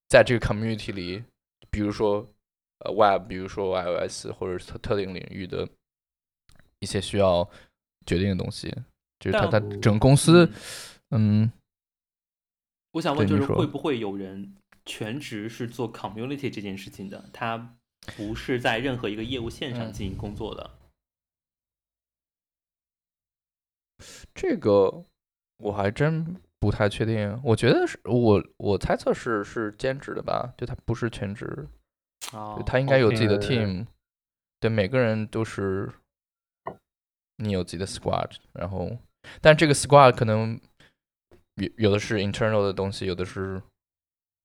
在这个 community 里，比如说呃 Web，比如说 iOS 或者是特特定领域的一些需要决定的东西，就是它它整个公司嗯，嗯。我想问，就是会不会有人全职是做 community 这件事情的？他不是在任何一个业务线上嗯。进行工作的。这个我还真不太确定，我觉得是我我猜测是是兼职的吧，就他不是全职，哦他应该有自己的 team，对，每个人都是你有自己的 squad，然后但这个 squad 可能有有的是 internal 的东西，有的是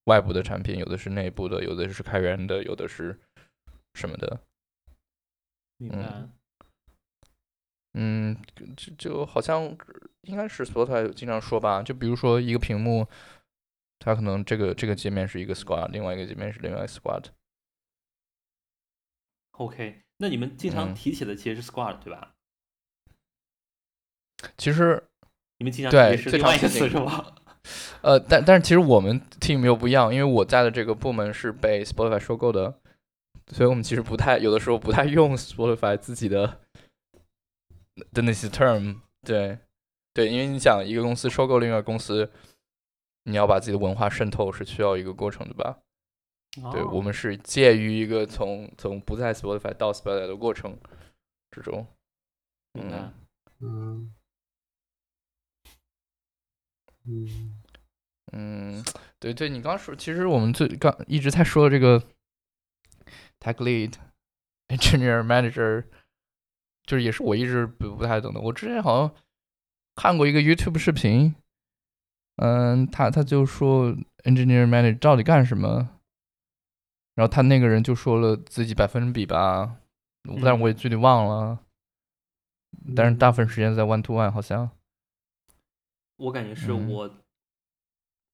外部的产品，有的是内部的，有的是开源的，有的是什么的。明白。嗯，就就好像应该是 Spotify 经常说吧，就比如说一个屏幕，它可能这个这个界面是一个 squad，另外一个界面是另外一个 squad。OK，那你们经常嗯提起的其实是 Squad 对吧？其实你们经常对是另外一个最常提词是吗？<laughs> 呃，但但是其实我们 team 又不一样，因为我在的这个部门是被 Spotify 收购的，所以我们其实不太有的时候不太用 Spotify 自己的的那些 term。对对，因为你想一个公司收购另外一个公司，你要把自己的文化渗透是需要一个过程的吧？对哦我们是介于一个从从不在 Spotify 到 Spotify 的过程之中。嗯嗯嗯嗯，对对，你刚说，其实我们最刚一直在说这个 tech lead、engineer、manager，就是也是我一直不不太懂的。我之前好像看过一个 YouTube 视频，嗯，他他就说 engineer manager 到底干什么，然后他那个人就说了自己百分比吧，但是我也具体忘了，但是大部分时间在 one to one 好像。我感觉是嗯。我，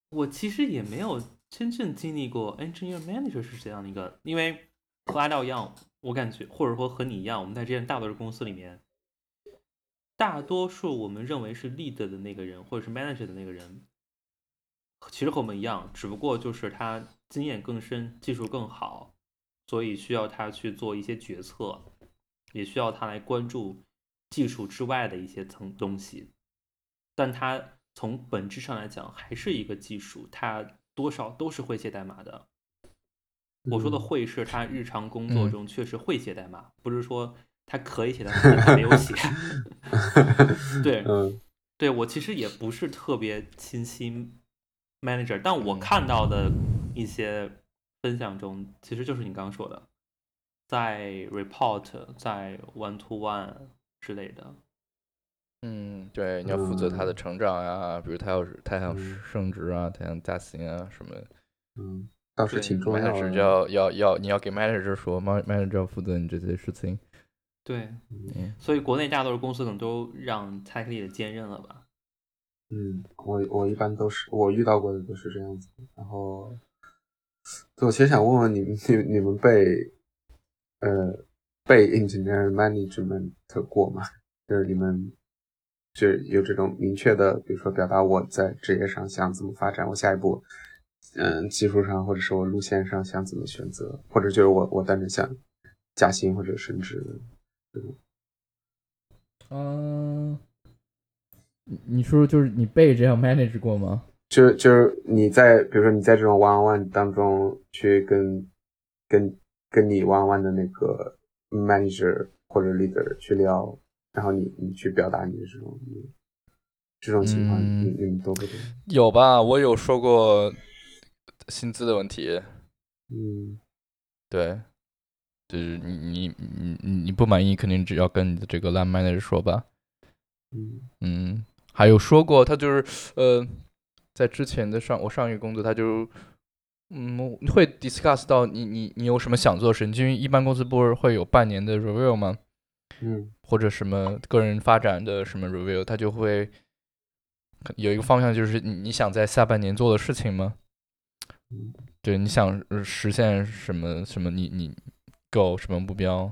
我其实也没有真正经历过 engineer manager 是这样的一个，因为和阿道一样，我感觉或者说和你一样，我们在这些大多数公司里面，大多数我们认为是 lead 的那个人或者是 manager 的那个人，其实和我们一样，只不过就是他经验更深，技术更好，所以需要他去做一些决策，也需要他来关注技术之外的一些层东西。但他从本质上来讲还是一个技术，他多少都是会写代码的。我说的嗯。会是他日常工作嗯。中确实会写代码，不是说他可以写代码，但他没有写。<laughs> 对嗯。对我其实也不是特别清晰 manager，但我嗯。看到的一些分享中，其实就是你刚刚说的，在 report，在 one to one 之类的。嗯，对，你要负责他的嗯。成长呀，比如他要是他想嗯。升职啊，他想加薪啊什么嗯，倒是对挺重要，manager 的。就要要要你要给 manager 说，man manager 要负责你这些事情。对，嗯所以国内大多数公司可能都让 tech lead 兼任了吧？嗯，我我一般都是我遇到过的都是这样子。然后，对我其实想问问你们，你你们被呃被 engineer management 过吗？就是你们就是有这种明确的，比如说表达我在职业上想怎么发展，我下一步嗯技术上或者是我路线上想怎么选择，或者就是我我单纯想加薪或者升职这种。嗯，你你说就是你被这样 manage 过吗？就就是你在比如说你在这种 one on one 当中去跟跟跟你 one on one 的那个 manager 或者 leader 去聊，然后你你去表达你的这种这种情况，嗯你你们多不多？有吧，我有说过薪资的问题。嗯对，就是你你你你你不满意，肯定只要跟你的这个 line manager 说吧。嗯嗯，还有说过，他就是呃，在之前的上我上一个工作，他就嗯会 discuss 到你你你有什么想做的事情，因为一般公司不是会有半年的 review 吗？嗯或者什么个人发展的什么 review，他就会有一个方向，就是你你想在下半年做的事情吗？嗯对，你想呃实现什么什么你你 go 什么目标？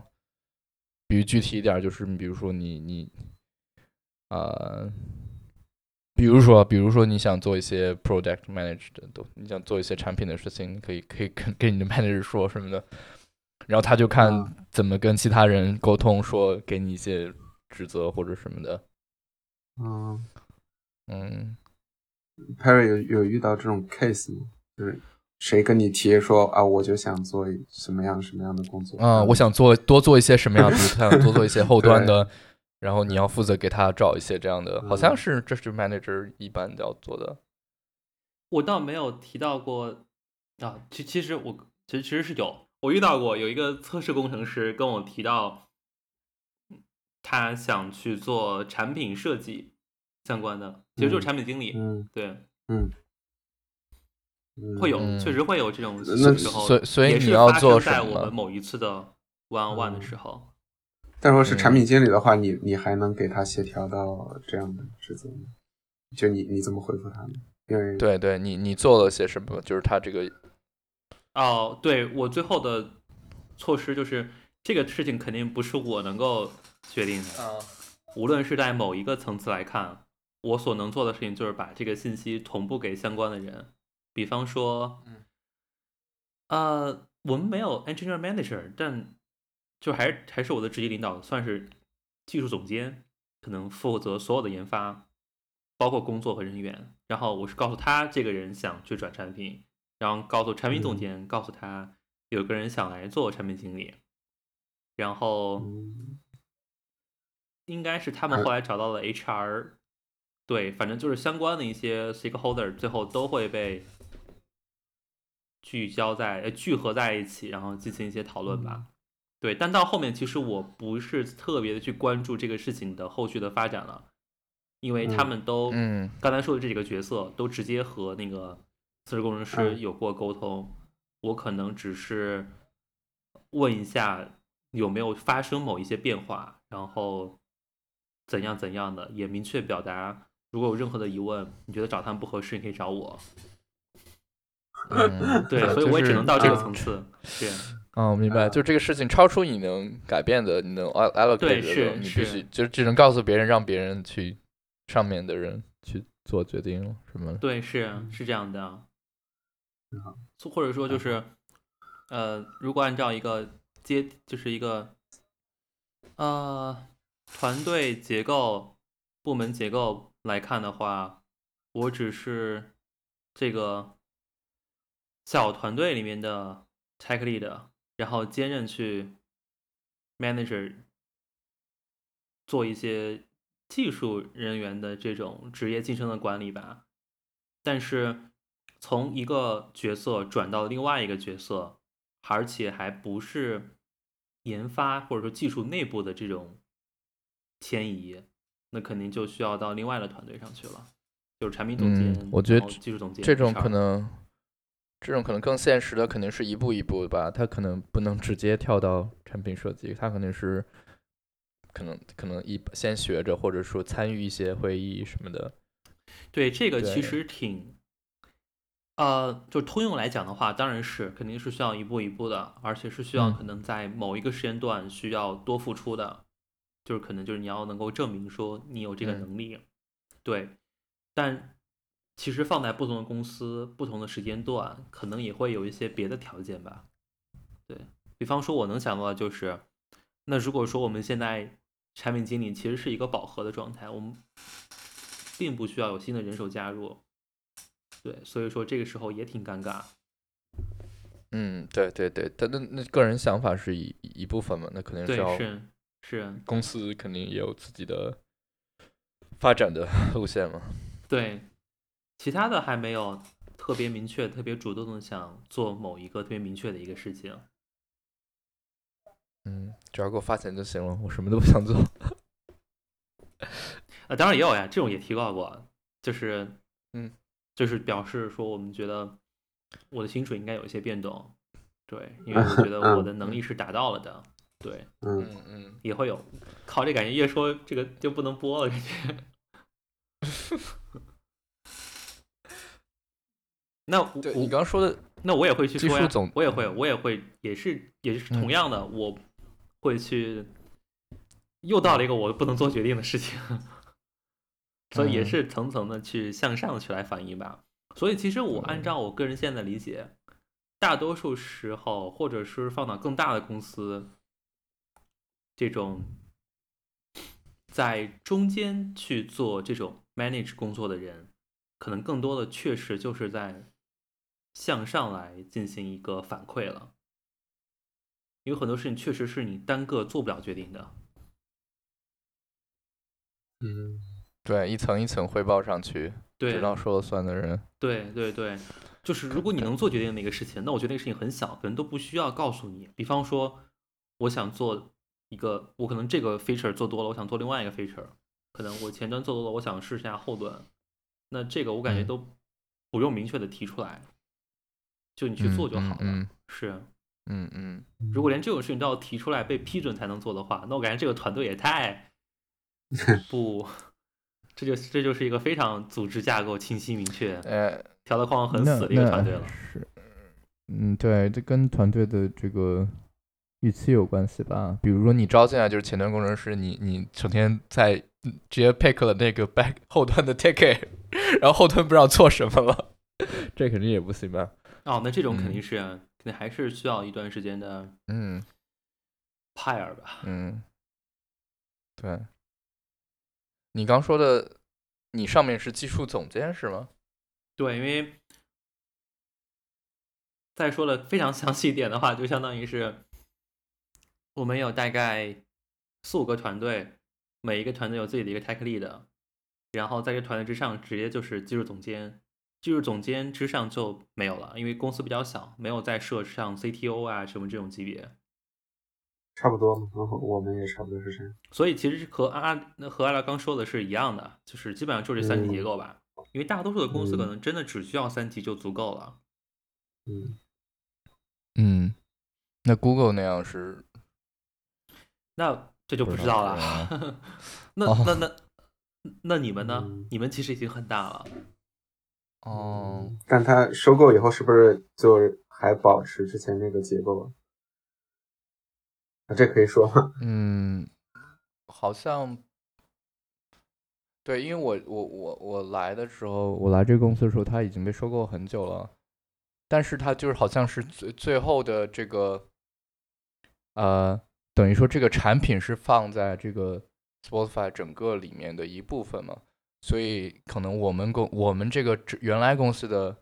比如具体一点，就是比如说你你呃，比如说比如说你想做一些 product manage 的都，你想做一些产品的事情，你可以可以跟跟你的 <laughs> manager 说什么的，然后他就看啊怎么跟其他人沟通，说给你一些指责或者什么的。嗯嗯，，Perry 有有遇到这种 case 吗？就是谁跟你提说啊，我就想做什么样什么样的工作啊、我想做多做一些什么样，比如他想多做一些后端的，<laughs> 然后你要负责给他找一些这样的，好像嗯是这是 manager 一般要做的。我倒没有提到过啊，其其实我其实其实是有，我遇到过有一个测试工程师跟我提到，他想去做产品设计相关的，其实就是产品经理。嗯。对，嗯嗯，会有，嗯确实会有这种那时候，所以所以你要做在做什么我们某一次的 one on one 的嗯时候。但如果是嗯产品经理的话，你你还能给他协调到这样的职责吗？就你你怎么回复他呢？因为对对，你你做了些什么？就是他这个，哦，对我最后的措施就是这个事情肯定不是我能够决定的，啊，无论是在某一个层次来看，我所能做的事情就是把这个信息同步给相关的人，比方说，嗯。呃，我们没有 engineer manager，但就还是还是我的直接领导，算是技术总监，可能负责所有的研发，包括工作和人员。然后我是告诉他这个人想去转产品，然后告诉产品总嗯。监，告诉他有个人想来做产品经理，然后嗯。应该是他们后来找到了 HR，对，反正就是相关的一些 stakeholder 最后都会被聚焦在呃聚合在一起，然后进行一些讨论吧。对，但到后面其实我不是特别的去关注这个事情的后续的发展了，因为他嗯们都、嗯刚才说的这几个角色都直接和那个测试工程师嗯有过沟通，我可能只是问一下有没有发生某一些变化，然后怎样怎样的，也明确表达如果有任何的疑问，你觉得找他们不合适，你可以找我。嗯，对，<laughs> 所以我也只能到这个层次。对，哦，明白，啊就这个事情超出你能改变的，你能 al- allocate 对的是是你必须就只能告诉别人，让别人去上面的人去做决定了，是吗？对，是是这样的。或者说就是，呃，如果按照一个阶，就是一个呃团队结构、部门结构来看的话，我只是这个小团队里面的 tech lead，然后兼任去 manager 做一些技术人员的这种职业晋升的管理吧。但是从一个角色转到另外一个角色，而且还不是研发或者说技术内部的这种迁移，那肯定就需要到另外的团队上去了，就是产品总监，嗯我觉得技术总监这种可能，这种可能更现实的肯定是一步一步的吧，他可能不能直接跳到产品设计，他肯定是可能可能一先学着，或者说参与一些会议什么的。对这个其实挺，呃，就通用来讲的话，当然是肯定是需要一步一步的，而且是需要嗯可能在某一个时间段需要多付出的，就是可能就是你要能够证明说你有这个嗯能力，对，但其实放在不同的公司、不同的时间段，可能也会有一些别的条件吧。对比方说，我能想到的就是，那如果说我们现在产品经理其实是一个饱和的状态，我们并不需要有新的人手加入。对，所以说这个时候也挺尴尬。嗯，对对对，但那那个人想法是一一部分嘛，那肯定是，要是是，公司肯定也有自己的发展的路线嘛。对，其他的还没有特别明确、特别主动的想做某一个特别明确的一个事情。嗯，只要给我发钱就行了，我什么都不想做。啊，当然也有呀，这种也提到过，就是，嗯，就是表示说我们觉得我的薪水应该有一些变动，对，因为我觉得我的能力是达到了的，对，嗯，嗯嗯，也会有。靠，这感觉越说这个就不能播了，感觉。<laughs> 那我你刚刚说的，那我也会去说呀我也会，我也会，也是也是同嗯。样的，我会去，又到了一个我不能做决定的事情，<laughs> 所以也嗯。是层层的去向上去来反映吧。所以其实我嗯按照我个人现在的理解，大多数时候，或者是放到更大的公司，这种在中间去做这种 manage 工作的人，可能更多的确实就是在向上来进行一个反馈了，因为很多事情确实是你单个做不了决定的。嗯，对，一层一层汇报上去，对知道说了算的人。对对对，就是如果你能做决定的一个事情，那我觉得那个事情很小，可能都不需要告诉你。比方说，我想做一个，我可能这个 feature 做多了，我想做另外一个 feature，可能我前端做多了，我想试一下后端，那这个我感觉嗯都不用明确的提出来，就你去做就好了。嗯是，嗯嗯如果连这种事情都要提出来被批准才能做的话，那我感觉这个团队也太 <laughs> 不，这就这就是一个非常组织架构清晰明确、呃，条条框框很死的一个团队了。是，嗯，对，这跟团队的这个预期有关系吧。比如说你招进来就是前端工程师，你你整天在嗯直接 pick 了那个 back 后端的 ticket，然后后端不知道做什么了，<laughs> 这肯定也不行吧？哦，那这种肯嗯定是、肯定还是需要一段时间的嗯派尔吧。嗯，对。你刚说的，你上面是技术总监是吗？对，因为再说的非常详细一点的话，就相当于是我们有大概四五个团队，每一个团队有自己的一个 tech lead，然后在这个团队之上直接就是技术总监，技术总监之上就没有了，因为公司比较小，没有再设上 CTO 啊什么这种级别，差不多嘛，我们也差不多是这样。所以其实和阿阿那和阿拉刚说的是一样的，就是基本上就这三级结构吧。因为大多数的公司可嗯能真的只需要三级就足够了。嗯，嗯，那 Google 那样是那这就不不知道了。<laughs> 那哦那那那你们呢？嗯你们其实已经很大了。哦，但它收购以后是不是就还保持之前那个结构啊？啊，这可以说吗？嗯，好像对，因为我我我我来的时候，我来这个公司的时候，它已经被收购很久了，但是它就是好像是最最后的这个，呃，等于说这个产品是放在这个 Spotify 整个里面的一部分嘛，所以可能我们公我们这个原来公司的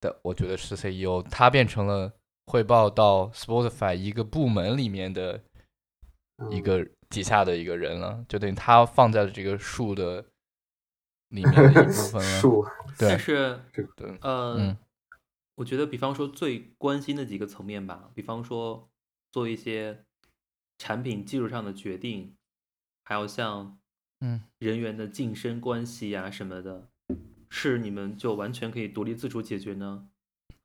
的，我觉得是 CEO，他变成了汇报到 Spotify 一个部门里面的一嗯个底下的一个人了，就等于他放在了这个树的里面的一部分了。树，对但是这对，呃，嗯我觉得比方说最关心的几个层面吧，比方说做一些产品技术上的决定，还有像嗯人员的晋升关系呀、什么的，是你们就完全可以独立自主解决呢，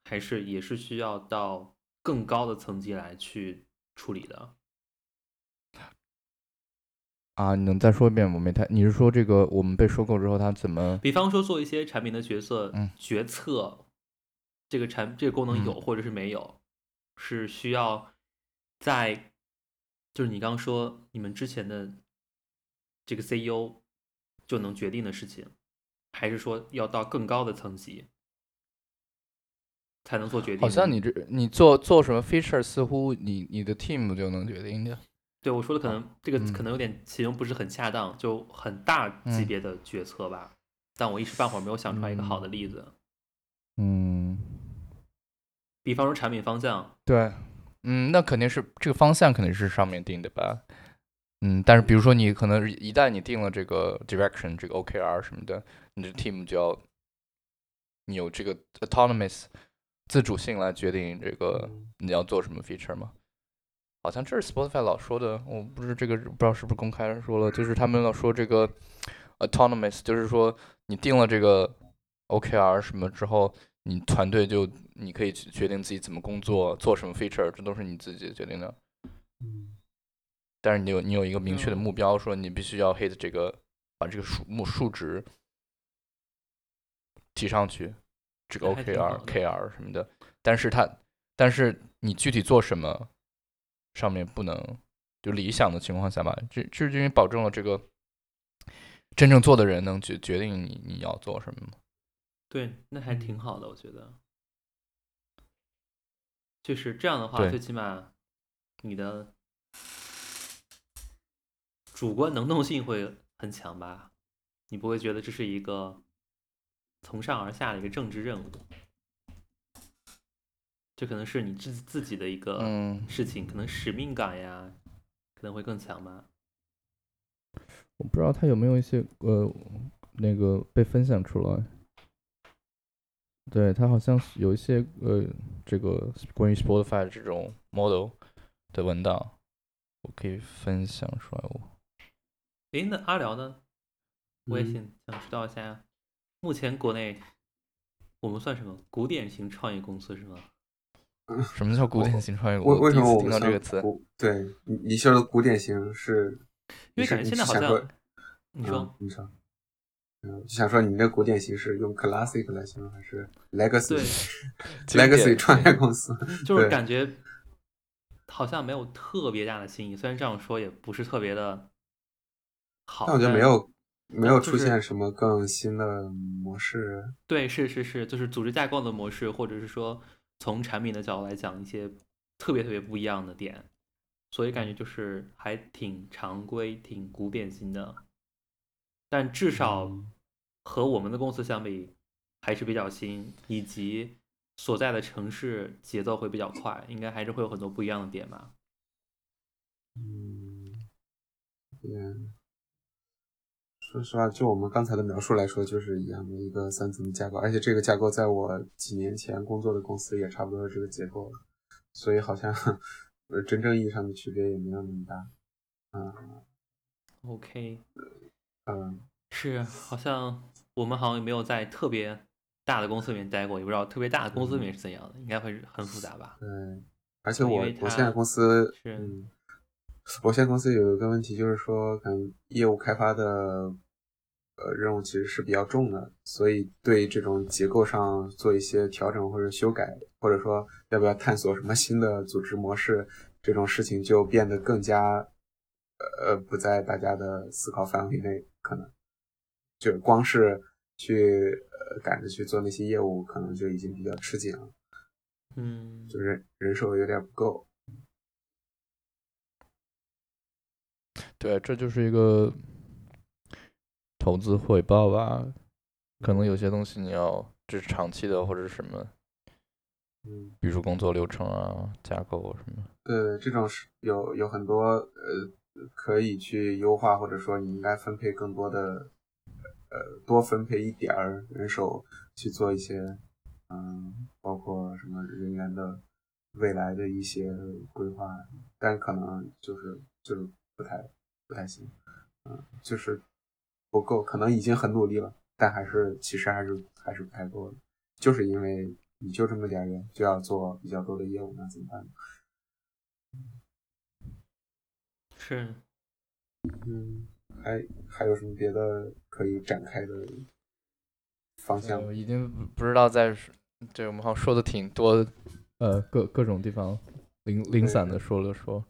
还是也是需要到更高的层级来去处理的？啊，你能再说一遍？我没太，你是说这个我们被收购之后，他怎么？比方说做一些产品的角色、嗯决策，这个产这个功能有嗯或者是没有，是需要在就是你刚刚说你们之前的这个 CEO 就能决定的事情，还是说要到更高的层级才能做决定？好像你这你做做什么 feature，似乎你你的 team 就能决定的。对我说的可能这个嗯可能有点形容不是很恰当，就很大级嗯别的决策吧。但我一时半会儿没有想出来一个好的例子，嗯，比方说产品方向，对，嗯，那肯定是这个方向肯定是上面定的吧。嗯，但是比如说你可能一旦你定了这个 direction，这个 OKR 什么的，你的 team 就要你有这个 autonomous 自主性来决定这个你要做什么 feature 吗？好像这是 Spotify 老说的，我不是这个不知道是不是公开说了，就是他们老说这个 autonomous，就是说你定了这个 OKR 什么之后，你团队就你可以去决定自己怎么工作，做什么 feature，这都是你自己决定的。嗯但是你有你有一个明确的嗯目标，说你必须要 hit 这个，把这个数目数值提上去，这个 OKR、的 KR 什么的。但是它，但是你具体做什么，上面不能就理想的情况下吧，这这是因为保证了这个真正做的人能决决定你你要做什么嘛。对，那还挺好的，我觉得。就是这样的话，最起码你的主观能动性会很强吧？你不会觉得这是一个从上而下的一个政治任务，这可能是你自自己的一个嗯，事情，可能使命感呀，可能会更强吧。我不知道他有没有一些呃那个被分享出来。对他好像有一些呃这个关于 Spotify 的这种 model 的文档，我可以分享出来。我诶，那阿辽呢？我也嗯想想知道一下，目前国内我们算什么古典型创业公司是吗？什么叫古典型创业？为为什么我听们到这个词？对你你说的古典型是？因为感觉现在好像你说你说，嗯，就想说你这古典型是用 classic 来形容还是 legacy legacy 创业公司？就是感觉好像没有特别大的新意，虽然这样说也不是特别的好，但我觉得没有没有出现什么更新的模式。对，是是是，就是组织架构的模式，或者是说。从产品的角度来讲，一些特别特别不一样的点，所以感觉就是还挺常规、挺古典型的，但至少和我们的公司相比还是比较新，以及所在的城市节奏会比较快，应该还是会有很多不一样的点吧。嗯，对。说实话，就我们刚才的描述来说，就是一样的一个三层的架构，而且这个架构在我几年前工作的公司也差不多是这个结构，所以好像呃真正意义上的区别也没有那么大。嗯，OK，嗯，是，好像我们好像也没有在特别大的公司里面待过，也不知道特别大的公司里面是怎样的，应该会很复杂吧？对，而且我我现在公司是。我现在公司有一个问题，就是说，可能业务开发的呃任务其实是比较重的，所以对这种结构上做一些调整或者修改，或者说要不要探索什么新的组织模式，这种事情就变得更加呃不在大家的思考范围内。可能就光是去呃赶着去做那些业务，可能就已经比较吃紧了。嗯，就是人手有点不够。对，这就是一个投资回报吧。可能有些东西你要这是长期的，或者什么，嗯，比如说工作流程啊、架构什么。对，这种是有有很多呃可以去优化，或者说你应该分配更多的呃多分配一点儿人手去做一些嗯，包括什么人员的未来的一些规划，但可能就是就是不太。不太行，嗯，就是不够，可能已经很努力了，但还是其实还是还是不太够的，就是因为你就这么点人，就要做比较多的业务，那怎么办？是，嗯，还还有什么别的可以展开的方向？我已经不知道在，对我们好像说的挺多，呃，各各种地方零零散的说了说。